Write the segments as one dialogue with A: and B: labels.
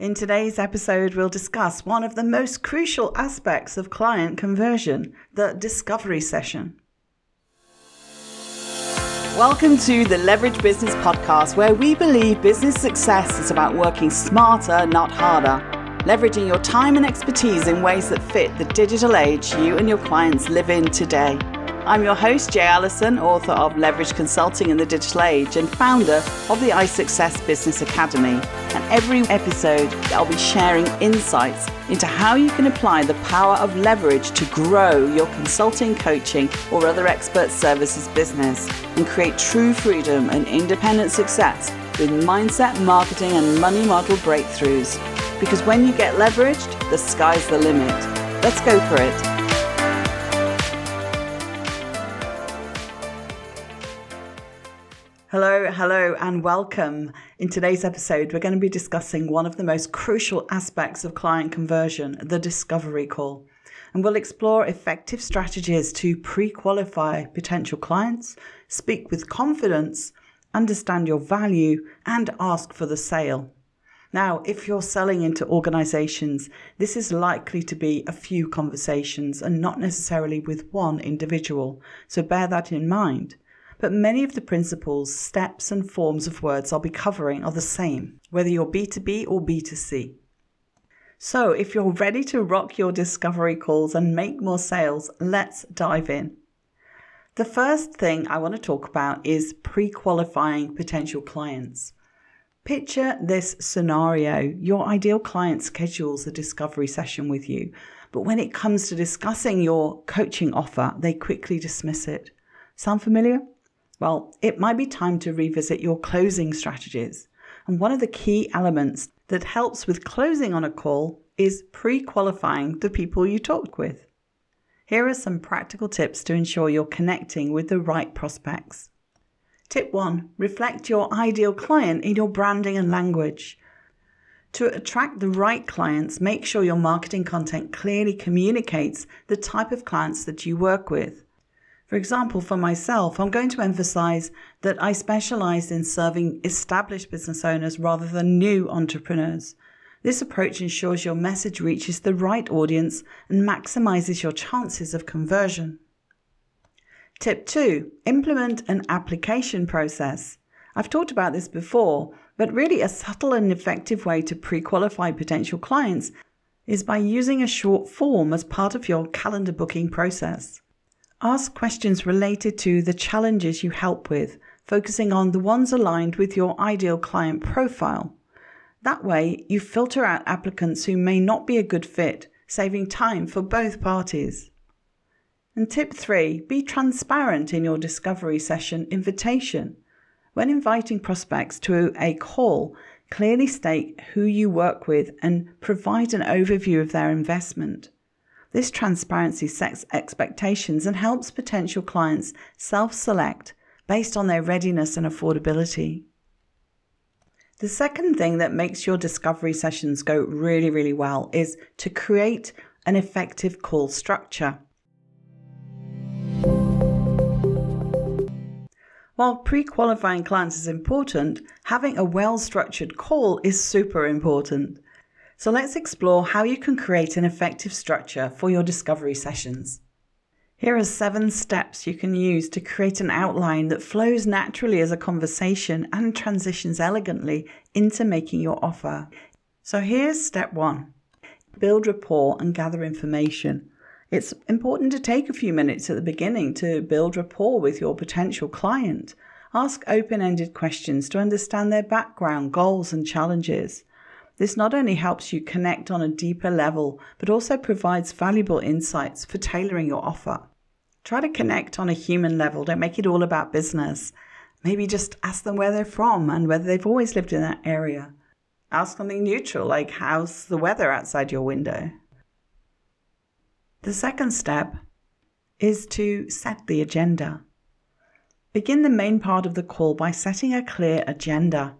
A: In today's episode, we'll discuss one of the most crucial aspects of client conversion the discovery session. Welcome to the Leverage Business Podcast, where we believe business success is about working smarter, not harder, leveraging your time and expertise in ways that fit the digital age you and your clients live in today. I'm your host, Jay Allyson, author of Leverage Consulting in the Digital Age and founder of the iSuccess Business Academy. And every episode, I'll be sharing insights into how you can apply the power of leverage to grow your consulting, coaching, or other expert services business and create true freedom and independent success with mindset, marketing, and money model breakthroughs. Because when you get leveraged, the sky's the limit. Let's go for it. Hello, hello, and welcome. In today's episode, we're going to be discussing one of the most crucial aspects of client conversion, the discovery call. And we'll explore effective strategies to pre qualify potential clients, speak with confidence, understand your value, and ask for the sale. Now, if you're selling into organizations, this is likely to be a few conversations and not necessarily with one individual. So bear that in mind but many of the principles, steps, and forms of words I'll be covering are the same, whether you're B2B or B2C. So, if you're ready to rock your discovery calls and make more sales, let's dive in. The first thing I want to talk about is pre qualifying potential clients. Picture this scenario your ideal client schedules a discovery session with you, but when it comes to discussing your coaching offer, they quickly dismiss it. Sound familiar? Well, it might be time to revisit your closing strategies. And one of the key elements that helps with closing on a call is pre qualifying the people you talk with. Here are some practical tips to ensure you're connecting with the right prospects. Tip 1 Reflect your ideal client in your branding and language. To attract the right clients, make sure your marketing content clearly communicates the type of clients that you work with. For example, for myself, I'm going to emphasize that I specialize in serving established business owners rather than new entrepreneurs. This approach ensures your message reaches the right audience and maximizes your chances of conversion. Tip 2 Implement an application process. I've talked about this before, but really a subtle and effective way to pre qualify potential clients is by using a short form as part of your calendar booking process. Ask questions related to the challenges you help with, focusing on the ones aligned with your ideal client profile. That way, you filter out applicants who may not be a good fit, saving time for both parties. And tip three be transparent in your discovery session invitation. When inviting prospects to a call, clearly state who you work with and provide an overview of their investment. This transparency sets expectations and helps potential clients self select based on their readiness and affordability. The second thing that makes your discovery sessions go really, really well is to create an effective call structure. While pre qualifying clients is important, having a well structured call is super important. So let's explore how you can create an effective structure for your discovery sessions. Here are seven steps you can use to create an outline that flows naturally as a conversation and transitions elegantly into making your offer. So here's step one build rapport and gather information. It's important to take a few minutes at the beginning to build rapport with your potential client. Ask open ended questions to understand their background, goals, and challenges. This not only helps you connect on a deeper level, but also provides valuable insights for tailoring your offer. Try to connect on a human level, don't make it all about business. Maybe just ask them where they're from and whether they've always lived in that area. Ask something neutral, like how's the weather outside your window? The second step is to set the agenda. Begin the main part of the call by setting a clear agenda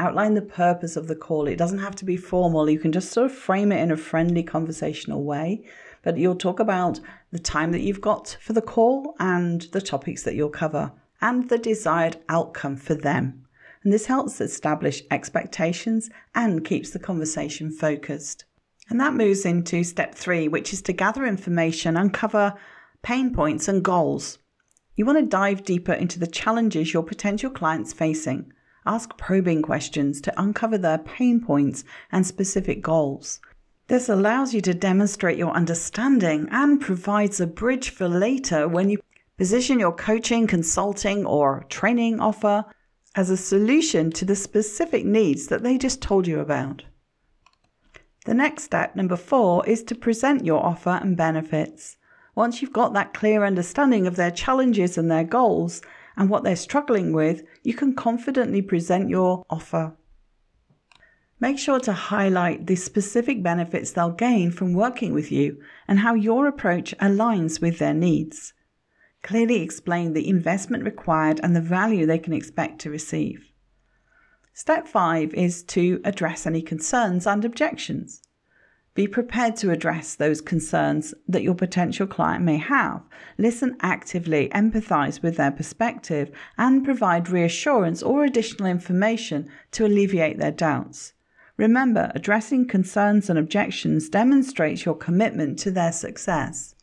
A: outline the purpose of the call. It doesn't have to be formal. You can just sort of frame it in a friendly conversational way. But you'll talk about the time that you've got for the call and the topics that you'll cover and the desired outcome for them. and this helps establish expectations and keeps the conversation focused. And that moves into step three, which is to gather information, uncover pain points and goals. You want to dive deeper into the challenges your potential clients facing. Ask probing questions to uncover their pain points and specific goals. This allows you to demonstrate your understanding and provides a bridge for later when you position your coaching, consulting, or training offer as a solution to the specific needs that they just told you about. The next step, number four, is to present your offer and benefits. Once you've got that clear understanding of their challenges and their goals and what they're struggling with, you can confidently present your offer. Make sure to highlight the specific benefits they'll gain from working with you and how your approach aligns with their needs. Clearly explain the investment required and the value they can expect to receive. Step 5 is to address any concerns and objections. Be prepared to address those concerns that your potential client may have. Listen actively, empathize with their perspective, and provide reassurance or additional information to alleviate their doubts. Remember, addressing concerns and objections demonstrates your commitment to their success.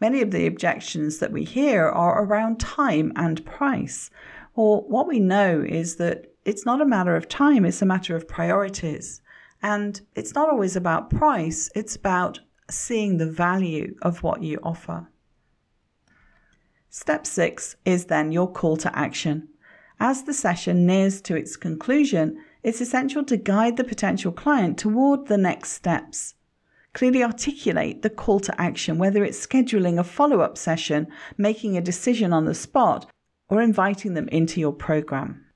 A: Many of the objections that we hear are around time and price. Or what we know is that it's not a matter of time, it's a matter of priorities. And it's not always about price, it's about seeing the value of what you offer. Step six is then your call to action. As the session nears to its conclusion, it's essential to guide the potential client toward the next steps. Clearly articulate the call to action, whether it's scheduling a follow up session, making a decision on the spot, or inviting them into your program.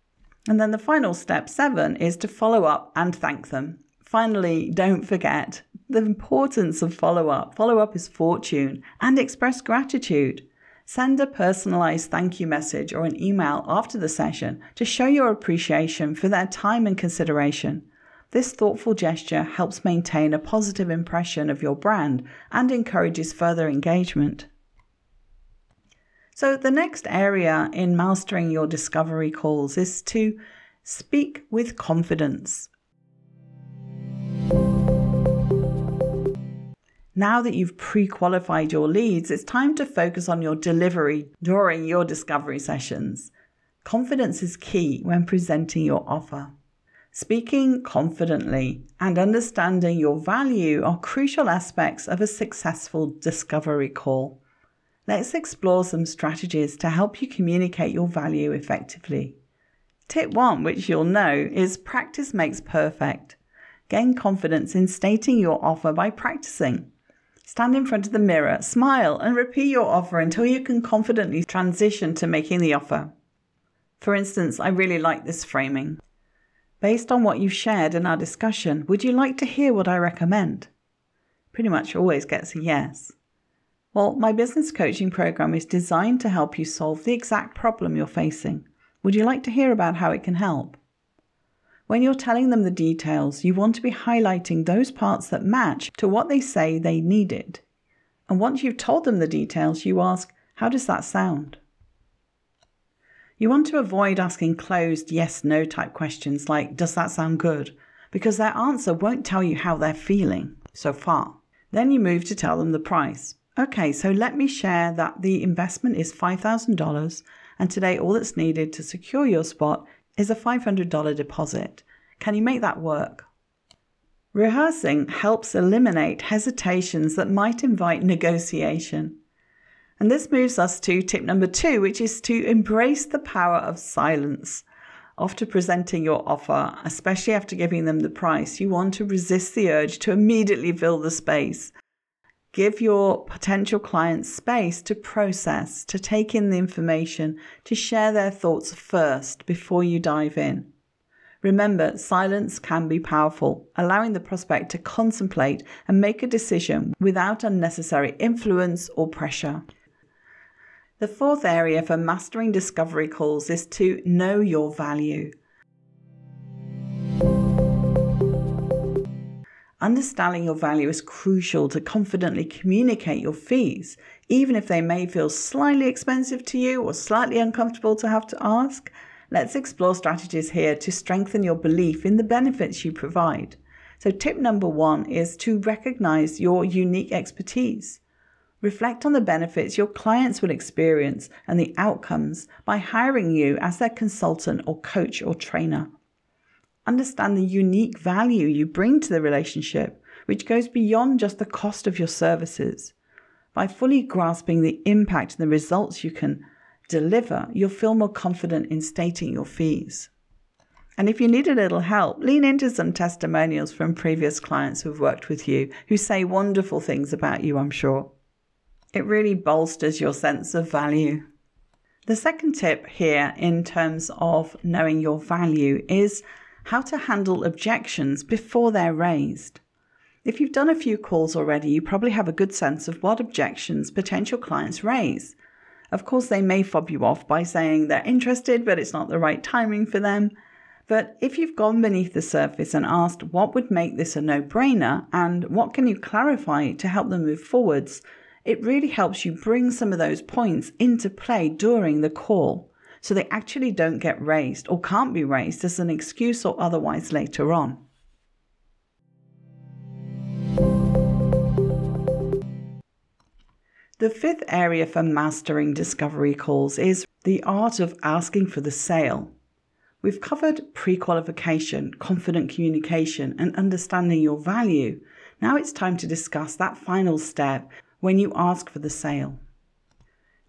A: And then the final step, seven, is to follow up and thank them. Finally, don't forget the importance of follow up. Follow up is fortune and express gratitude. Send a personalized thank you message or an email after the session to show your appreciation for their time and consideration. This thoughtful gesture helps maintain a positive impression of your brand and encourages further engagement. So, the next area in mastering your discovery calls is to speak with confidence. Now that you've pre qualified your leads, it's time to focus on your delivery during your discovery sessions. Confidence is key when presenting your offer. Speaking confidently and understanding your value are crucial aspects of a successful discovery call. Let's explore some strategies to help you communicate your value effectively. Tip one, which you'll know, is practice makes perfect. Gain confidence in stating your offer by practicing. Stand in front of the mirror, smile, and repeat your offer until you can confidently transition to making the offer. For instance, I really like this framing. Based on what you've shared in our discussion, would you like to hear what I recommend? Pretty much always gets a yes. Well, my business coaching program is designed to help you solve the exact problem you're facing. Would you like to hear about how it can help? When you're telling them the details, you want to be highlighting those parts that match to what they say they needed. And once you've told them the details, you ask, How does that sound? You want to avoid asking closed yes no type questions like, Does that sound good? because their answer won't tell you how they're feeling so far. Then you move to tell them the price. Okay, so let me share that the investment is $5,000 and today all that's needed to secure your spot is a $500 deposit. Can you make that work? Rehearsing helps eliminate hesitations that might invite negotiation. And this moves us to tip number two, which is to embrace the power of silence. After presenting your offer, especially after giving them the price, you want to resist the urge to immediately fill the space. Give your potential clients space to process, to take in the information, to share their thoughts first before you dive in. Remember, silence can be powerful, allowing the prospect to contemplate and make a decision without unnecessary influence or pressure. The fourth area for mastering discovery calls is to know your value. Understanding your value is crucial to confidently communicate your fees, even if they may feel slightly expensive to you or slightly uncomfortable to have to ask. Let's explore strategies here to strengthen your belief in the benefits you provide. So, tip number one is to recognize your unique expertise. Reflect on the benefits your clients will experience and the outcomes by hiring you as their consultant or coach or trainer. Understand the unique value you bring to the relationship, which goes beyond just the cost of your services. By fully grasping the impact and the results you can deliver, you'll feel more confident in stating your fees. And if you need a little help, lean into some testimonials from previous clients who've worked with you who say wonderful things about you, I'm sure. It really bolsters your sense of value. The second tip here, in terms of knowing your value, is how to handle objections before they're raised. If you've done a few calls already, you probably have a good sense of what objections potential clients raise. Of course, they may fob you off by saying they're interested, but it's not the right timing for them. But if you've gone beneath the surface and asked what would make this a no brainer and what can you clarify to help them move forwards, it really helps you bring some of those points into play during the call so they actually don't get raised or can't be raised as an excuse or otherwise later on. The fifth area for mastering discovery calls is the art of asking for the sale. We've covered pre qualification, confident communication, and understanding your value. Now it's time to discuss that final step when you ask for the sale.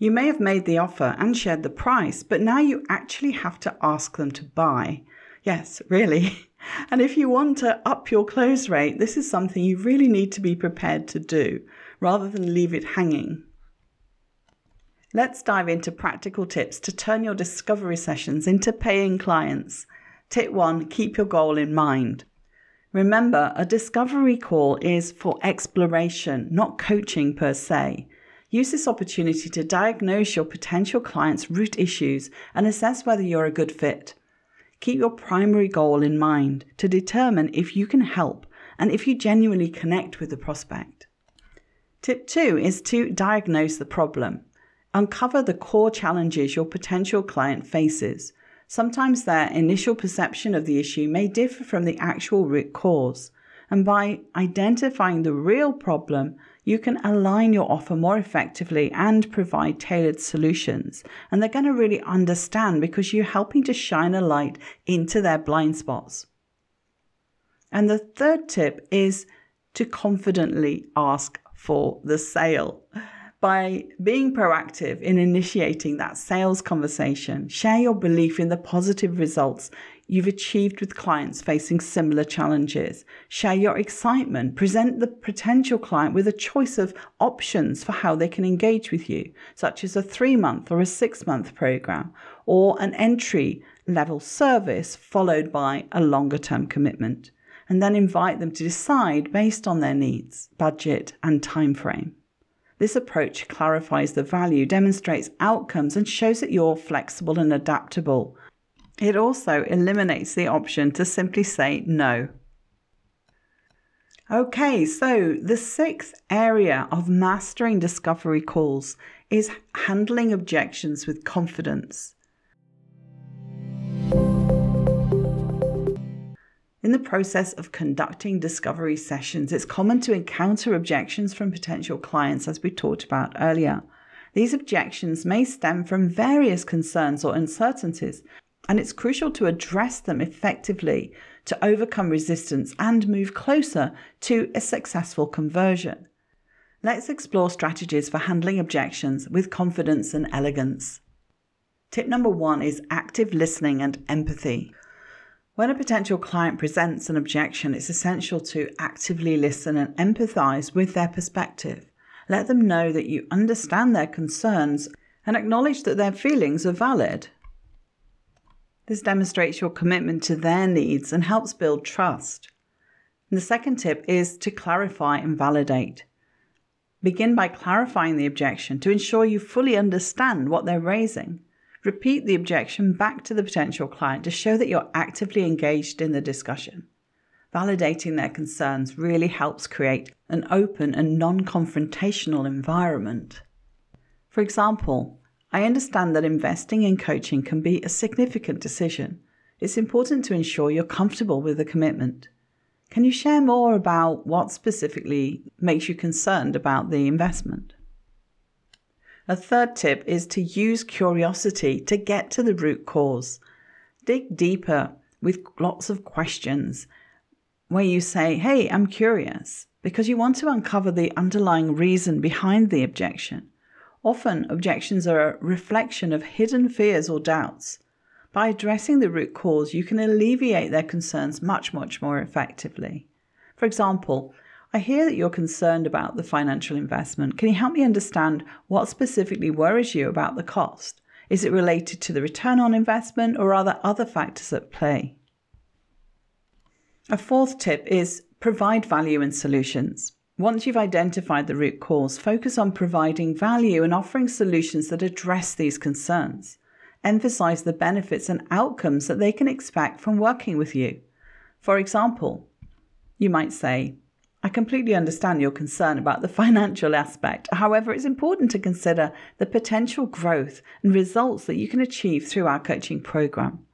A: You may have made the offer and shared the price, but now you actually have to ask them to buy. Yes, really. And if you want to up your close rate, this is something you really need to be prepared to do rather than leave it hanging. Let's dive into practical tips to turn your discovery sessions into paying clients. Tip 1 Keep your goal in mind. Remember, a discovery call is for exploration, not coaching per se. Use this opportunity to diagnose your potential client's root issues and assess whether you're a good fit. Keep your primary goal in mind to determine if you can help and if you genuinely connect with the prospect. Tip two is to diagnose the problem. Uncover the core challenges your potential client faces. Sometimes their initial perception of the issue may differ from the actual root cause. And by identifying the real problem, you can align your offer more effectively and provide tailored solutions. And they're going to really understand because you're helping to shine a light into their blind spots. And the third tip is to confidently ask for the sale. By being proactive in initiating that sales conversation, share your belief in the positive results you've achieved with clients facing similar challenges. Share your excitement. Present the potential client with a choice of options for how they can engage with you, such as a three month or a six month program, or an entry level service followed by a longer term commitment and then invite them to decide based on their needs, budget, and time frame. This approach clarifies the value, demonstrates outcomes, and shows that you're flexible and adaptable. It also eliminates the option to simply say no. Okay, so the sixth area of mastering discovery calls is handling objections with confidence. In the process of conducting discovery sessions, it's common to encounter objections from potential clients, as we talked about earlier. These objections may stem from various concerns or uncertainties, and it's crucial to address them effectively to overcome resistance and move closer to a successful conversion. Let's explore strategies for handling objections with confidence and elegance. Tip number one is active listening and empathy. When a potential client presents an objection, it's essential to actively listen and empathize with their perspective. Let them know that you understand their concerns and acknowledge that their feelings are valid. This demonstrates your commitment to their needs and helps build trust. And the second tip is to clarify and validate. Begin by clarifying the objection to ensure you fully understand what they're raising. Repeat the objection back to the potential client to show that you're actively engaged in the discussion. Validating their concerns really helps create an open and non confrontational environment. For example, I understand that investing in coaching can be a significant decision. It's important to ensure you're comfortable with the commitment. Can you share more about what specifically makes you concerned about the investment? A third tip is to use curiosity to get to the root cause. Dig deeper with lots of questions where you say, Hey, I'm curious, because you want to uncover the underlying reason behind the objection. Often, objections are a reflection of hidden fears or doubts. By addressing the root cause, you can alleviate their concerns much, much more effectively. For example, I hear that you're concerned about the financial investment. Can you help me understand what specifically worries you about the cost? Is it related to the return on investment or are there other factors at play? A fourth tip is provide value and solutions. Once you've identified the root cause, focus on providing value and offering solutions that address these concerns. Emphasize the benefits and outcomes that they can expect from working with you. For example, you might say, I completely understand your concern about the financial aspect. However, it's important to consider the potential growth and results that you can achieve through our coaching program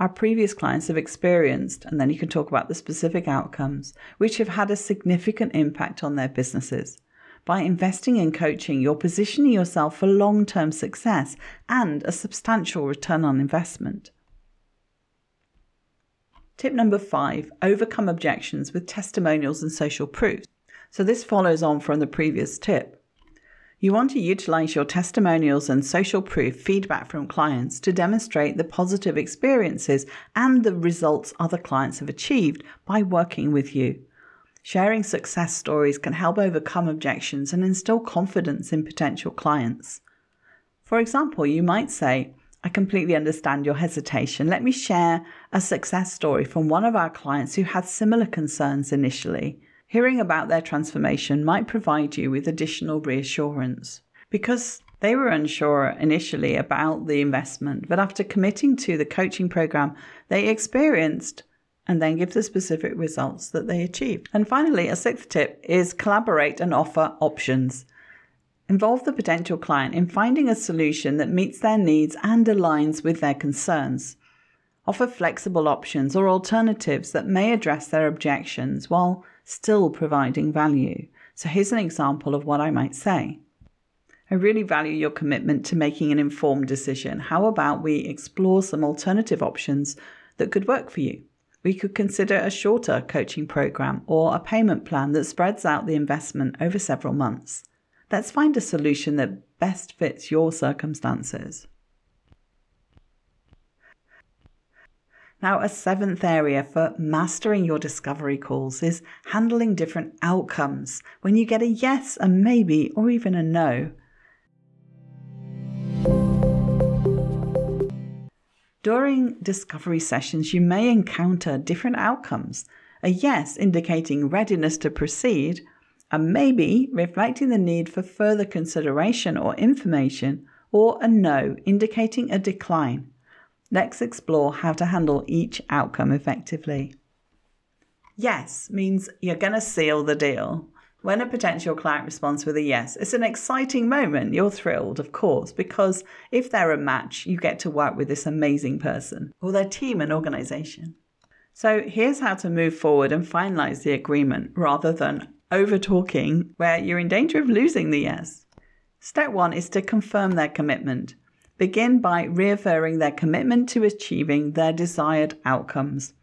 A: our previous clients have experienced, and then you can talk about the specific outcomes, which have had a significant impact on their businesses. By investing in coaching, you're positioning yourself for long term success and a substantial return on investment. Tip number five overcome objections with testimonials and social proof. So, this follows on from the previous tip. You want to utilize your testimonials and social proof feedback from clients to demonstrate the positive experiences and the results other clients have achieved by working with you. Sharing success stories can help overcome objections and instill confidence in potential clients. For example, you might say, I completely understand your hesitation. Let me share a success story from one of our clients who had similar concerns initially. Hearing about their transformation might provide you with additional reassurance because they were unsure initially about the investment, but after committing to the coaching program, they experienced and then give the specific results that they achieved. And finally, a sixth tip is collaborate and offer options. Involve the potential client in finding a solution that meets their needs and aligns with their concerns. Offer flexible options or alternatives that may address their objections while still providing value. So here's an example of what I might say. I really value your commitment to making an informed decision. How about we explore some alternative options that could work for you? We could consider a shorter coaching program or a payment plan that spreads out the investment over several months. Let's find a solution that best fits your circumstances. Now, a seventh area for mastering your discovery calls is handling different outcomes when you get a yes, a maybe, or even a no. During discovery sessions, you may encounter different outcomes. A yes indicating readiness to proceed, a maybe reflecting the need for further consideration or information, or a no indicating a decline. Let's explore how to handle each outcome effectively. Yes means you're going to seal the deal. When a potential client responds with a yes, it's an exciting moment. You're thrilled, of course, because if they're a match, you get to work with this amazing person or their team and organization. So here's how to move forward and finalize the agreement rather than over talking where you're in danger of losing the yes. Step one is to confirm their commitment begin by reaffirming their commitment to achieving their desired outcomes.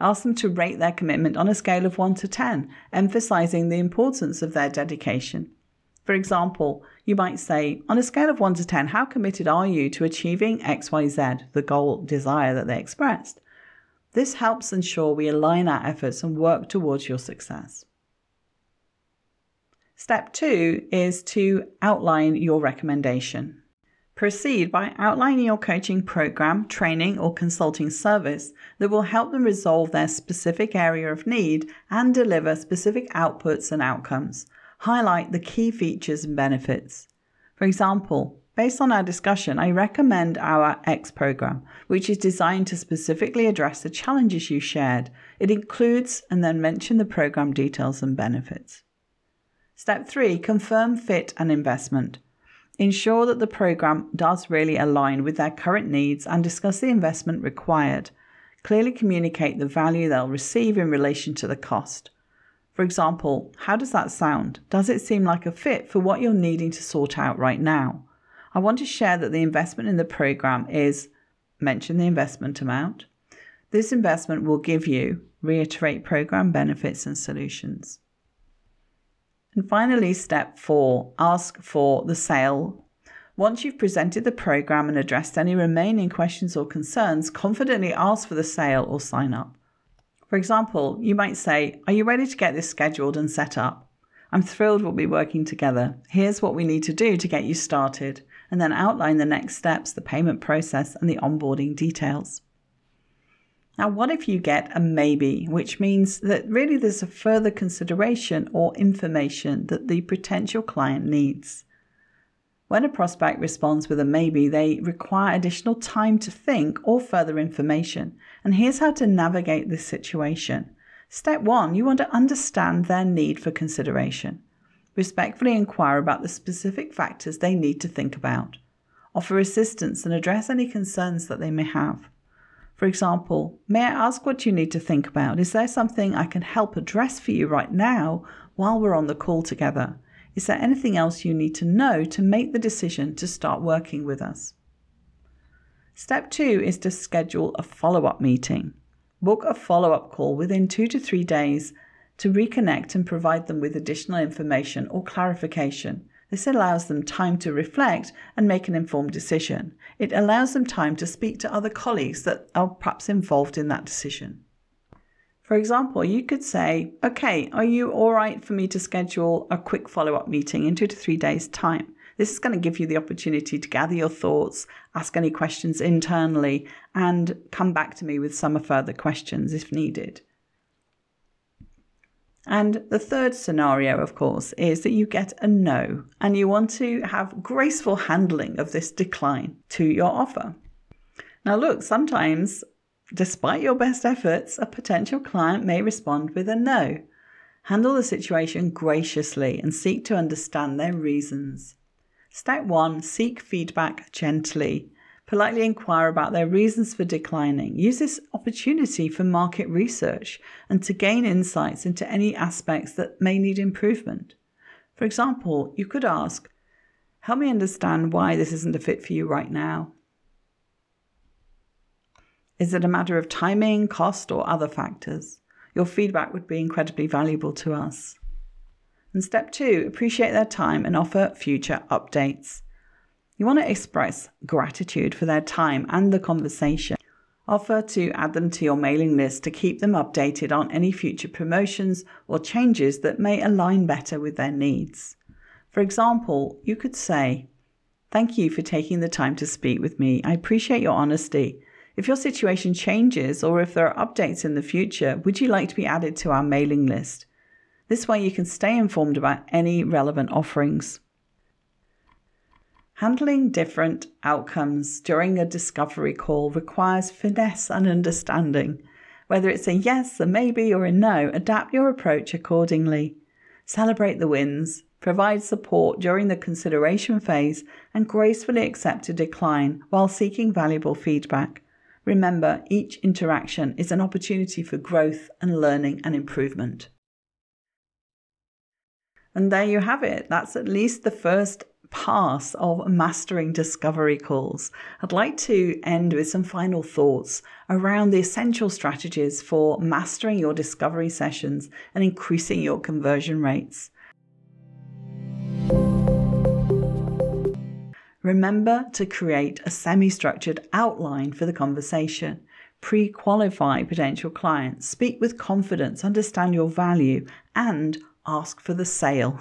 A: Ask them to rate their commitment on a scale of 1 to 10, emphasizing the importance of their dedication. For example, you might say, on a scale of 1 to 10, how committed are you to achieving XYZ, the goal, desire that they expressed? This helps ensure we align our efforts and work towards your success. Step two is to outline your recommendation. Proceed by outlining your coaching program, training, or consulting service that will help them resolve their specific area of need and deliver specific outputs and outcomes. Highlight the key features and benefits. For example, based on our discussion, I recommend our X program, which is designed to specifically address the challenges you shared. It includes and then mention the program details and benefits. Step three confirm fit and investment. Ensure that the program does really align with their current needs and discuss the investment required. Clearly communicate the value they'll receive in relation to the cost. For example, how does that sound? Does it seem like a fit for what you're needing to sort out right now? I want to share that the investment in the program is mention the investment amount. This investment will give you reiterate program benefits and solutions. And finally, step four ask for the sale. Once you've presented the program and addressed any remaining questions or concerns, confidently ask for the sale or sign up. For example, you might say, Are you ready to get this scheduled and set up? I'm thrilled we'll be working together. Here's what we need to do to get you started, and then outline the next steps, the payment process, and the onboarding details. Now, what if you get a maybe, which means that really there's a further consideration or information that the potential client needs? When a prospect responds with a maybe, they require additional time to think or further information. And here's how to navigate this situation. Step one, you want to understand their need for consideration. Respectfully inquire about the specific factors they need to think about. Offer assistance and address any concerns that they may have. For example, may I ask what you need to think about? Is there something I can help address for you right now while we're on the call together? Is there anything else you need to know to make the decision to start working with us? Step two is to schedule a follow up meeting. Book a follow up call within two to three days to reconnect and provide them with additional information or clarification this allows them time to reflect and make an informed decision. It allows them time to speak to other colleagues that are perhaps involved in that decision. For example, you could say, Okay, are you all right for me to schedule a quick follow up meeting in two to three days' time? This is going to give you the opportunity to gather your thoughts, ask any questions internally, and come back to me with some further questions if needed. And the third scenario, of course, is that you get a no and you want to have graceful handling of this decline to your offer. Now, look, sometimes, despite your best efforts, a potential client may respond with a no. Handle the situation graciously and seek to understand their reasons. Step one seek feedback gently politely inquire about their reasons for declining. Use this opportunity for market research and to gain insights into any aspects that may need improvement. For example, you could ask, Help me understand why this isn't a fit for you right now. Is it a matter of timing, cost, or other factors? Your feedback would be incredibly valuable to us. And step two, appreciate their time and offer future updates. You want to express gratitude for their time and the conversation. Offer to add them to your mailing list to keep them updated on any future promotions or changes that may align better with their needs. For example, you could say, Thank you for taking the time to speak with me. I appreciate your honesty. If your situation changes or if there are updates in the future, would you like to be added to our mailing list? This way, you can stay informed about any relevant offerings. Handling different outcomes during a discovery call requires finesse and understanding. Whether it's a yes, a maybe, or a no, adapt your approach accordingly. Celebrate the wins, provide support during the consideration phase, and gracefully accept a decline while seeking valuable feedback. Remember, each interaction is an opportunity for growth and learning and improvement. And there you have it. That's at least the first pass of mastering discovery calls, I'd like to end with some final thoughts around the essential strategies for mastering your discovery sessions and increasing your conversion rates. Remember to create a semi structured outline for the conversation. Pre qualify potential clients, speak with confidence, understand your value, and ask for the sale.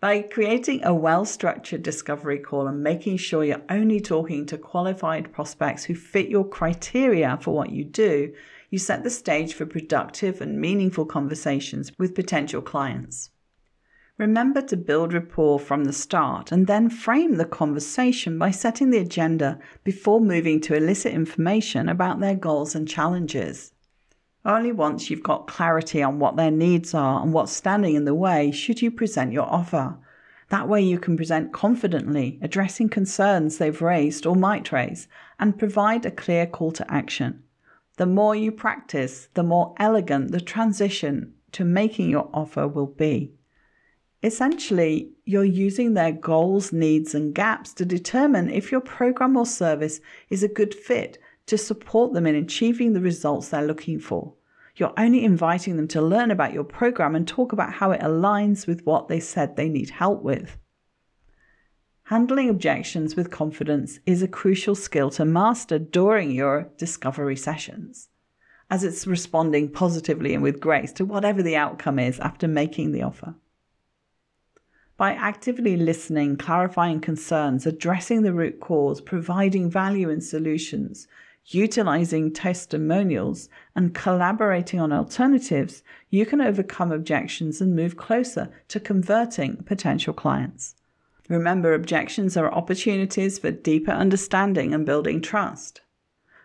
A: By creating a well structured discovery call and making sure you're only talking to qualified prospects who fit your criteria for what you do, you set the stage for productive and meaningful conversations with potential clients. Remember to build rapport from the start and then frame the conversation by setting the agenda before moving to elicit information about their goals and challenges. Only once you've got clarity on what their needs are and what's standing in the way should you present your offer. That way, you can present confidently, addressing concerns they've raised or might raise, and provide a clear call to action. The more you practice, the more elegant the transition to making your offer will be. Essentially, you're using their goals, needs, and gaps to determine if your program or service is a good fit to support them in achieving the results they're looking for. You're only inviting them to learn about your program and talk about how it aligns with what they said they need help with. Handling objections with confidence is a crucial skill to master during your discovery sessions, as it's responding positively and with grace to whatever the outcome is after making the offer. By actively listening, clarifying concerns, addressing the root cause, providing value and solutions, utilizing testimonials, and collaborating on alternatives, you can overcome objections and move closer to converting potential clients. Remember, objections are opportunities for deeper understanding and building trust.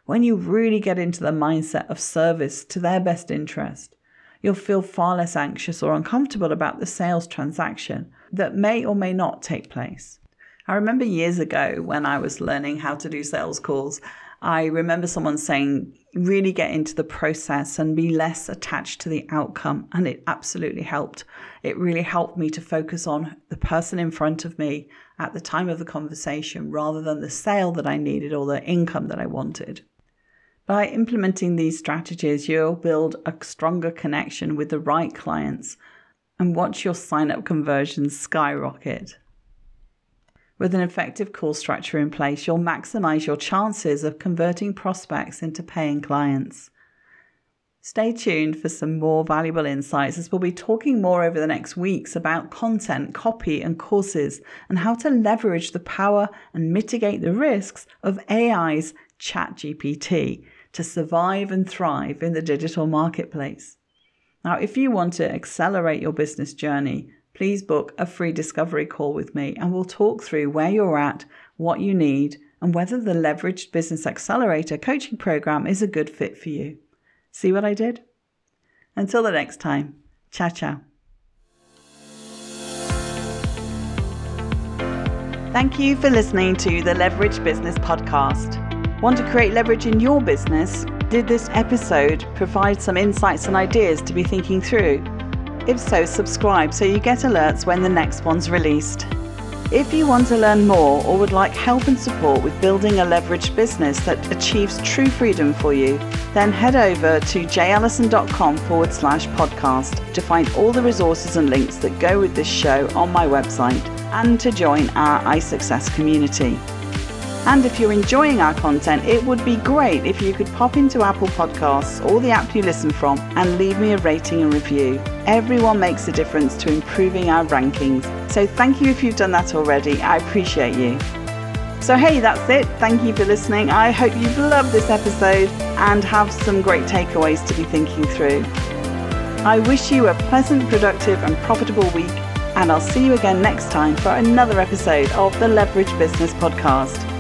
A: When you really get into the mindset of service to their best interest, you'll feel far less anxious or uncomfortable about the sales transaction that may or may not take place. I remember years ago when I was learning how to do sales calls, I remember someone saying, really get into the process and be less attached to the outcome. And it absolutely helped. It really helped me to focus on the person in front of me at the time of the conversation rather than the sale that I needed or the income that I wanted. By implementing these strategies, you'll build a stronger connection with the right clients and watch your sign up conversions skyrocket. With an effective call structure in place, you'll maximize your chances of converting prospects into paying clients. Stay tuned for some more valuable insights as we'll be talking more over the next weeks about content, copy, and courses, and how to leverage the power and mitigate the risks of AI's ChatGPT to survive and thrive in the digital marketplace. Now, if you want to accelerate your business journey, please book a free discovery call with me and we'll talk through where you're at, what you need, and whether the Leveraged Business Accelerator coaching program is a good fit for you. See what I did? Until the next time, ciao, ciao. Thank you for listening to the Leverage Business Podcast. Want to create leverage in your business? Did this episode provide some insights and ideas to be thinking through? If so, subscribe so you get alerts when the next one's released. If you want to learn more or would like help and support with building a leveraged business that achieves true freedom for you, then head over to jayallyson.com forward slash podcast to find all the resources and links that go with this show on my website and to join our iSuccess community. And if you're enjoying our content, it would be great if you could pop into Apple Podcasts or the app you listen from and leave me a rating and review. Everyone makes a difference to improving our rankings. So thank you if you've done that already. I appreciate you. So, hey, that's it. Thank you for listening. I hope you've loved this episode and have some great takeaways to be thinking through. I wish you a pleasant, productive, and profitable week, and I'll see you again next time for another episode of the Leverage Business Podcast.